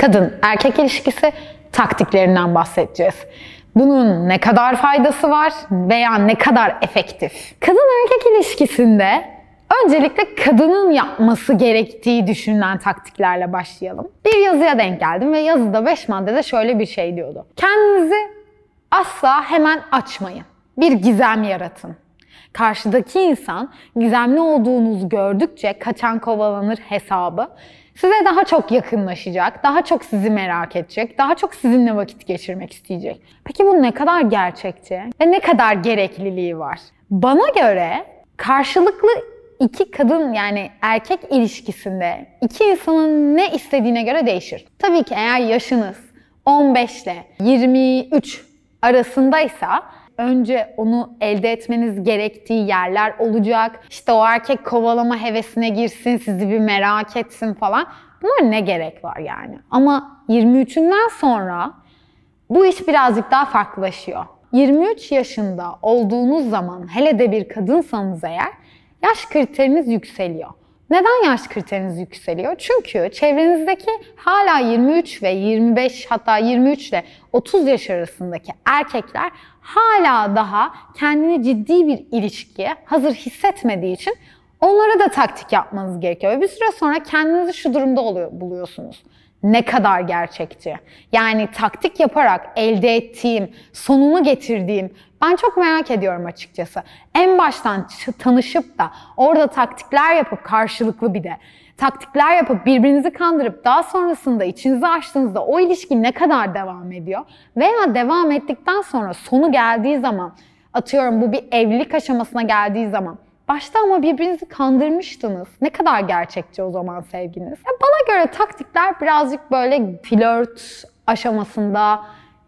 Kadın erkek ilişkisi taktiklerinden bahsedeceğiz. Bunun ne kadar faydası var veya ne kadar efektif? Kadın erkek ilişkisinde öncelikle kadının yapması gerektiği düşünülen taktiklerle başlayalım. Bir yazıya denk geldim ve yazıda 5 maddede şöyle bir şey diyordu. Kendinizi asla hemen açmayın. Bir gizem yaratın. Karşıdaki insan gizemli olduğunuzu gördükçe kaçan kovalanır hesabı size daha çok yakınlaşacak, daha çok sizi merak edecek, daha çok sizinle vakit geçirmek isteyecek. Peki bu ne kadar gerçekçi ve ne kadar gerekliliği var? Bana göre karşılıklı iki kadın yani erkek ilişkisinde iki insanın ne istediğine göre değişir. Tabii ki eğer yaşınız 15 ile 23 arasındaysa önce onu elde etmeniz gerektiği yerler olacak. İşte o erkek kovalama hevesine girsin, sizi bir merak etsin falan. Bunlar ne gerek var yani? Ama 23'ünden sonra bu iş birazcık daha farklılaşıyor. 23 yaşında olduğunuz zaman hele de bir kadınsanız eğer yaş kriteriniz yükseliyor. Neden yaş kriteriniz yükseliyor? Çünkü çevrenizdeki hala 23 ve 25 hatta 23 ile 30 yaş arasındaki erkekler hala daha kendini ciddi bir ilişkiye hazır hissetmediği için onlara da taktik yapmanız gerekiyor. Ve bir süre sonra kendinizi şu durumda oluyor, buluyorsunuz. Ne kadar gerçekçi. Yani taktik yaparak elde ettiğim, sonunu getirdiğim ben çok merak ediyorum açıkçası. En baştan tanışıp da orada taktikler yapıp karşılıklı bir de taktikler yapıp birbirinizi kandırıp daha sonrasında içinizi açtığınızda o ilişki ne kadar devam ediyor veya devam ettikten sonra sonu geldiği zaman atıyorum bu bir evlilik aşamasına geldiği zaman Başta ama birbirinizi kandırmıştınız. Ne kadar gerçekçi o zaman sevginiz. Ya bana göre taktikler birazcık böyle flört aşamasında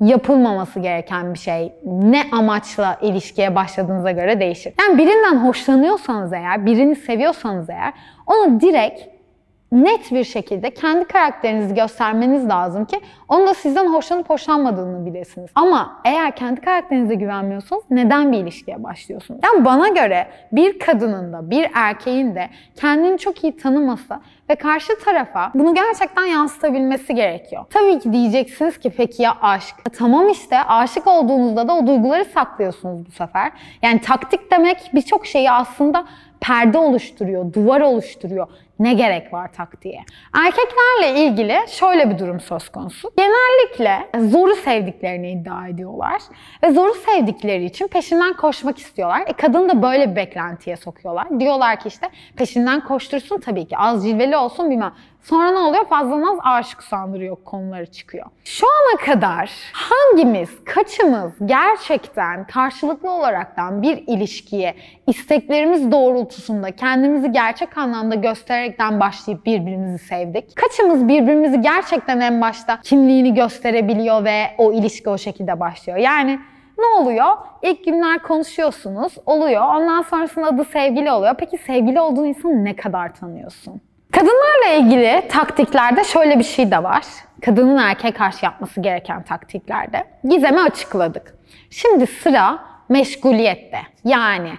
yapılmaması gereken bir şey. Ne amaçla ilişkiye başladığınıza göre değişir. Yani birinden hoşlanıyorsanız eğer, birini seviyorsanız eğer onu direkt net bir şekilde kendi karakterinizi göstermeniz lazım ki onu da sizden hoşlanıp hoşlanmadığını bilesiniz. Ama eğer kendi karakterinize güvenmiyorsanız neden bir ilişkiye başlıyorsunuz? Yani bana göre bir kadının da bir erkeğin de kendini çok iyi tanıması ve karşı tarafa bunu gerçekten yansıtabilmesi gerekiyor. Tabii ki diyeceksiniz ki peki ya aşk? E tamam işte aşık olduğunuzda da o duyguları saklıyorsunuz bu sefer. Yani taktik demek birçok şeyi aslında perde oluşturuyor, duvar oluşturuyor. Ne gerek var taktiğe? Erkeklerle ilgili şöyle bir durum söz konusu. Genellikle zoru sevdiklerini iddia ediyorlar. Ve zoru sevdikleri için peşinden koşmak istiyorlar. E kadın da böyle bir beklentiye sokuyorlar. Diyorlar ki işte peşinden koştursun tabii ki az cilveli olsun bilmem. Sonra ne oluyor? Fazla naz aşık usandırıyor konuları çıkıyor. Şu ana kadar hangimiz, kaçımız gerçekten karşılıklı olaraktan bir ilişkiye isteklerimiz doğrultusunda kendimizi gerçek anlamda göstererekten başlayıp birbirimizi sevdik? Kaçımız birbirimizi gerçekten en başta kimliğini gösterebiliyor ve o ilişki o şekilde başlıyor? Yani ne oluyor? İlk günler konuşuyorsunuz, oluyor. Ondan sonrasında adı sevgili oluyor. Peki sevgili olduğun insanı ne kadar tanıyorsun? Kadınlarla ilgili taktiklerde şöyle bir şey de var. Kadının erkeğe karşı yapması gereken taktiklerde. Gizemi açıkladık. Şimdi sıra meşguliyette. Yani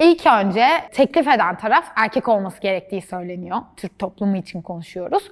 ilk önce teklif eden taraf erkek olması gerektiği söyleniyor. Türk toplumu için konuşuyoruz.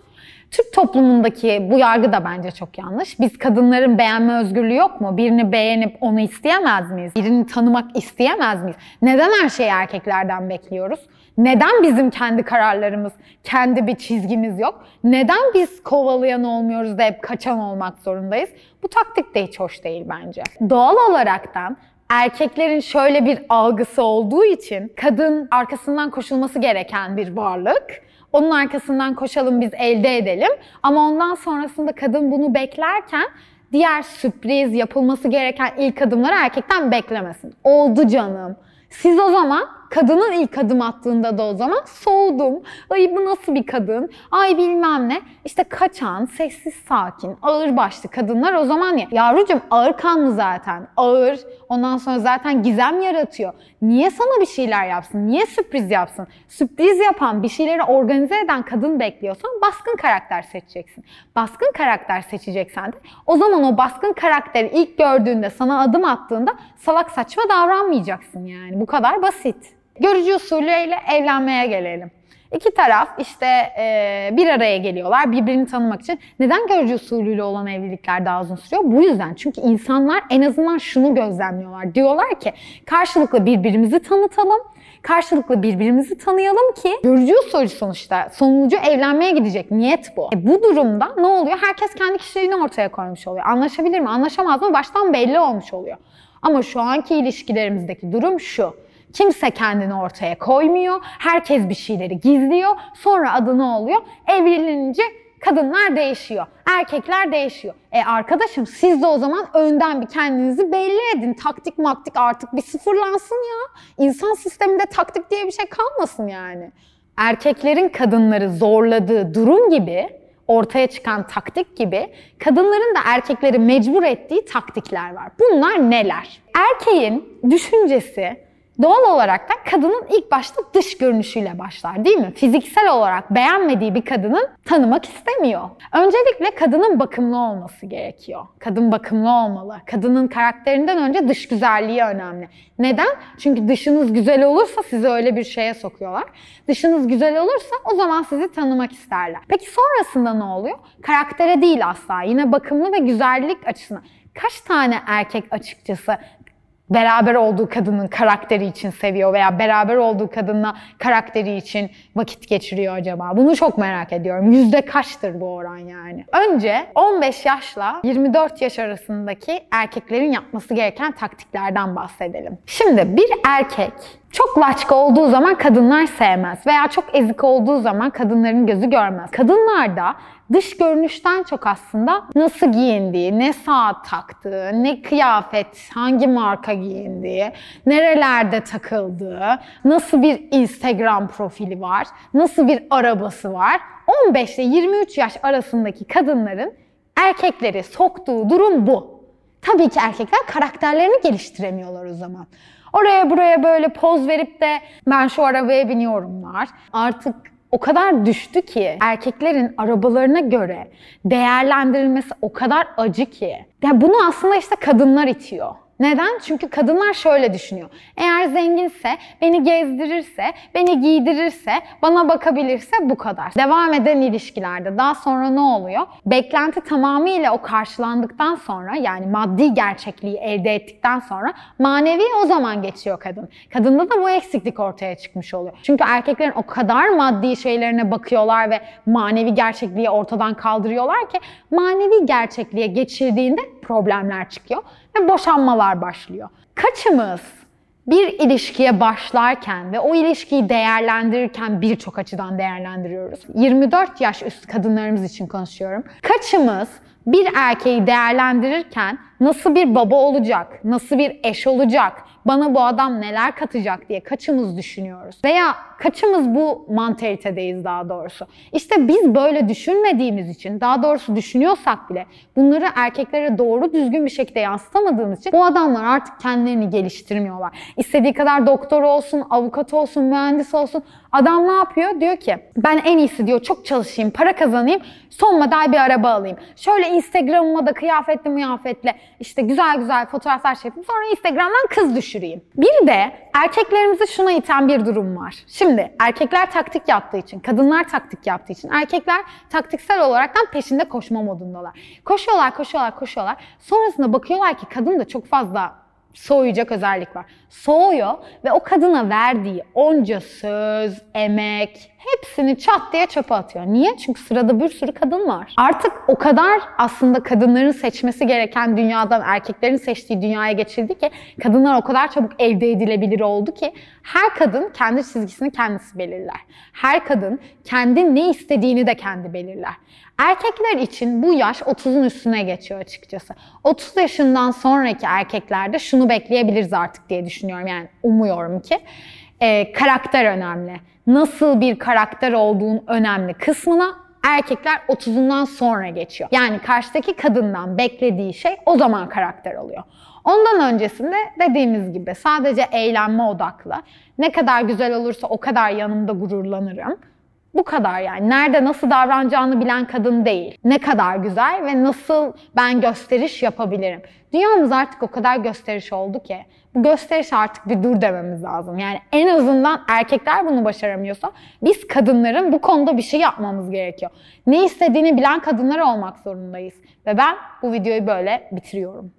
Türk toplumundaki bu yargı da bence çok yanlış. Biz kadınların beğenme özgürlüğü yok mu? Birini beğenip onu isteyemez miyiz? Birini tanımak isteyemez miyiz? Neden her şeyi erkeklerden bekliyoruz? Neden bizim kendi kararlarımız, kendi bir çizgimiz yok? Neden biz kovalayan olmuyoruz da hep kaçan olmak zorundayız? Bu taktik de hiç hoş değil bence. Doğal olaraktan erkeklerin şöyle bir algısı olduğu için kadın arkasından koşulması gereken bir varlık. Onun arkasından koşalım biz elde edelim. Ama ondan sonrasında kadın bunu beklerken diğer sürpriz yapılması gereken ilk adımları erkekten beklemesin. Oldu canım. Siz o zaman kadının ilk adım attığında da o zaman soğudum. Ay bu nasıl bir kadın? Ay bilmem ne. İşte kaçan, sessiz, sakin, ağır başlı kadınlar o zaman ya. Yavrucuğum ağır kanlı zaten. Ağır. Ondan sonra zaten gizem yaratıyor. Niye sana bir şeyler yapsın? Niye sürpriz yapsın? Sürpriz yapan, bir şeyleri organize eden kadın bekliyorsan baskın karakter seçeceksin. Baskın karakter seçeceksen de o zaman o baskın karakteri ilk gördüğünde, sana adım attığında salak saçma davranmayacaksın yani. Bu kadar basit. Görücü usulüyle evlenmeye gelelim. İki taraf işte e, bir araya geliyorlar birbirini tanımak için. Neden görücü usulüyle olan evlilikler daha uzun sürüyor? Bu yüzden. Çünkü insanlar en azından şunu gözlemliyorlar. Diyorlar ki karşılıklı birbirimizi tanıtalım karşılıklı birbirimizi tanıyalım ki görücü usulü sonuçta sonucu evlenmeye gidecek niyet bu. E bu durumda ne oluyor? Herkes kendi kişiliğini ortaya koymuş oluyor. Anlaşabilir mi? Anlaşamaz mı? Baştan belli olmuş oluyor. Ama şu anki ilişkilerimizdeki durum şu. Kimse kendini ortaya koymuyor. Herkes bir şeyleri gizliyor. Sonra adı ne oluyor? Evlenince kadınlar değişiyor. Erkekler değişiyor. E arkadaşım siz de o zaman önden bir kendinizi belli edin. Taktik maktik artık bir sıfırlansın ya. İnsan sisteminde taktik diye bir şey kalmasın yani. Erkeklerin kadınları zorladığı durum gibi ortaya çıkan taktik gibi kadınların da erkekleri mecbur ettiği taktikler var. Bunlar neler? Erkeğin düşüncesi Doğal olarak da kadının ilk başta dış görünüşüyle başlar değil mi? Fiziksel olarak beğenmediği bir kadının tanımak istemiyor. Öncelikle kadının bakımlı olması gerekiyor. Kadın bakımlı olmalı. Kadının karakterinden önce dış güzelliği önemli. Neden? Çünkü dışınız güzel olursa sizi öyle bir şeye sokuyorlar. Dışınız güzel olursa o zaman sizi tanımak isterler. Peki sonrasında ne oluyor? Karaktere değil asla. Yine bakımlı ve güzellik açısından. Kaç tane erkek açıkçası beraber olduğu kadının karakteri için seviyor veya beraber olduğu kadınla karakteri için vakit geçiriyor acaba? Bunu çok merak ediyorum. Yüzde kaçtır bu oran yani? Önce 15 yaşla 24 yaş arasındaki erkeklerin yapması gereken taktiklerden bahsedelim. Şimdi bir erkek çok laçka olduğu zaman kadınlar sevmez veya çok ezik olduğu zaman kadınların gözü görmez. Kadınlarda dış görünüşten çok aslında nasıl giyindiği, ne saat taktığı, ne kıyafet, hangi marka giyindiği, nerelerde takıldığı, nasıl bir Instagram profili var, nasıl bir arabası var. 15 ile 23 yaş arasındaki kadınların erkekleri soktuğu durum bu. Tabii ki erkekler karakterlerini geliştiremiyorlar o zaman. Oraya buraya böyle poz verip de ben şu arabaya biniyorumlar. Artık o kadar düştü ki erkeklerin arabalarına göre değerlendirilmesi o kadar acı ki. Ya bunu aslında işte kadınlar itiyor. Neden? Çünkü kadınlar şöyle düşünüyor. Eğer zenginse, beni gezdirirse, beni giydirirse, bana bakabilirse bu kadar. Devam eden ilişkilerde daha sonra ne oluyor? Beklenti tamamıyla o karşılandıktan sonra yani maddi gerçekliği elde ettikten sonra manevi o zaman geçiyor kadın. Kadında da bu eksiklik ortaya çıkmış oluyor. Çünkü erkeklerin o kadar maddi şeylerine bakıyorlar ve manevi gerçekliği ortadan kaldırıyorlar ki manevi gerçekliğe geçirdiğinde problemler çıkıyor ve boşanmalar başlıyor. Kaçımız bir ilişkiye başlarken ve o ilişkiyi değerlendirirken birçok açıdan değerlendiriyoruz. 24 yaş üstü kadınlarımız için konuşuyorum. Kaçımız bir erkeği değerlendirirken nasıl bir baba olacak, nasıl bir eş olacak, bana bu adam neler katacak diye kaçımız düşünüyoruz. Veya kaçımız bu mantalitedeyiz daha doğrusu. İşte biz böyle düşünmediğimiz için, daha doğrusu düşünüyorsak bile bunları erkeklere doğru düzgün bir şekilde yansıtamadığımız için bu adamlar artık kendilerini geliştirmiyorlar. İstediği kadar doktor olsun, avukat olsun, mühendis olsun. Adam ne yapıyor? Diyor ki ben en iyisi diyor çok çalışayım, para kazanayım, son model bir araba alayım. Şöyle Instagram'ıma da kıyafetli mıyafetle işte güzel güzel fotoğraflar çekip sonra Instagram'dan kız düşüreyim. Bir de erkeklerimizi şuna iten bir durum var. Şimdi erkekler taktik yaptığı için, kadınlar taktik yaptığı için erkekler taktiksel olaraktan peşinde koşma modundalar. Koşuyorlar, koşuyorlar, koşuyorlar. Sonrasında bakıyorlar ki kadın da çok fazla soğuyacak özellik var. Soğuyor ve o kadına verdiği onca söz, emek hepsini çat diye çöpe atıyor. Niye? Çünkü sırada bir sürü kadın var. Artık o kadar aslında kadınların seçmesi gereken dünyadan erkeklerin seçtiği dünyaya geçildi ki kadınlar o kadar çabuk elde edilebilir oldu ki her kadın kendi çizgisini kendisi belirler. Her kadın kendi ne istediğini de kendi belirler. Erkekler için bu yaş 30'un üstüne geçiyor açıkçası. 30 yaşından sonraki erkeklerde şunu bekleyebiliriz artık diye düşünüyorum. Yani umuyorum ki e, karakter önemli. Nasıl bir karakter olduğun önemli kısmına erkekler 30'undan sonra geçiyor. Yani karşıdaki kadından beklediği şey o zaman karakter oluyor. Ondan öncesinde dediğimiz gibi sadece eğlenme odaklı. Ne kadar güzel olursa o kadar yanımda gururlanırım Bu kadar yani. Nerede nasıl davranacağını bilen kadın değil. Ne kadar güzel ve nasıl ben gösteriş yapabilirim. Dünyamız artık o kadar gösteriş oldu ki. Bu gösteriş artık bir dur dememiz lazım. Yani en azından erkekler bunu başaramıyorsa biz kadınların bu konuda bir şey yapmamız gerekiyor. Ne istediğini bilen kadınlar olmak zorundayız. Ve ben bu videoyu böyle bitiriyorum.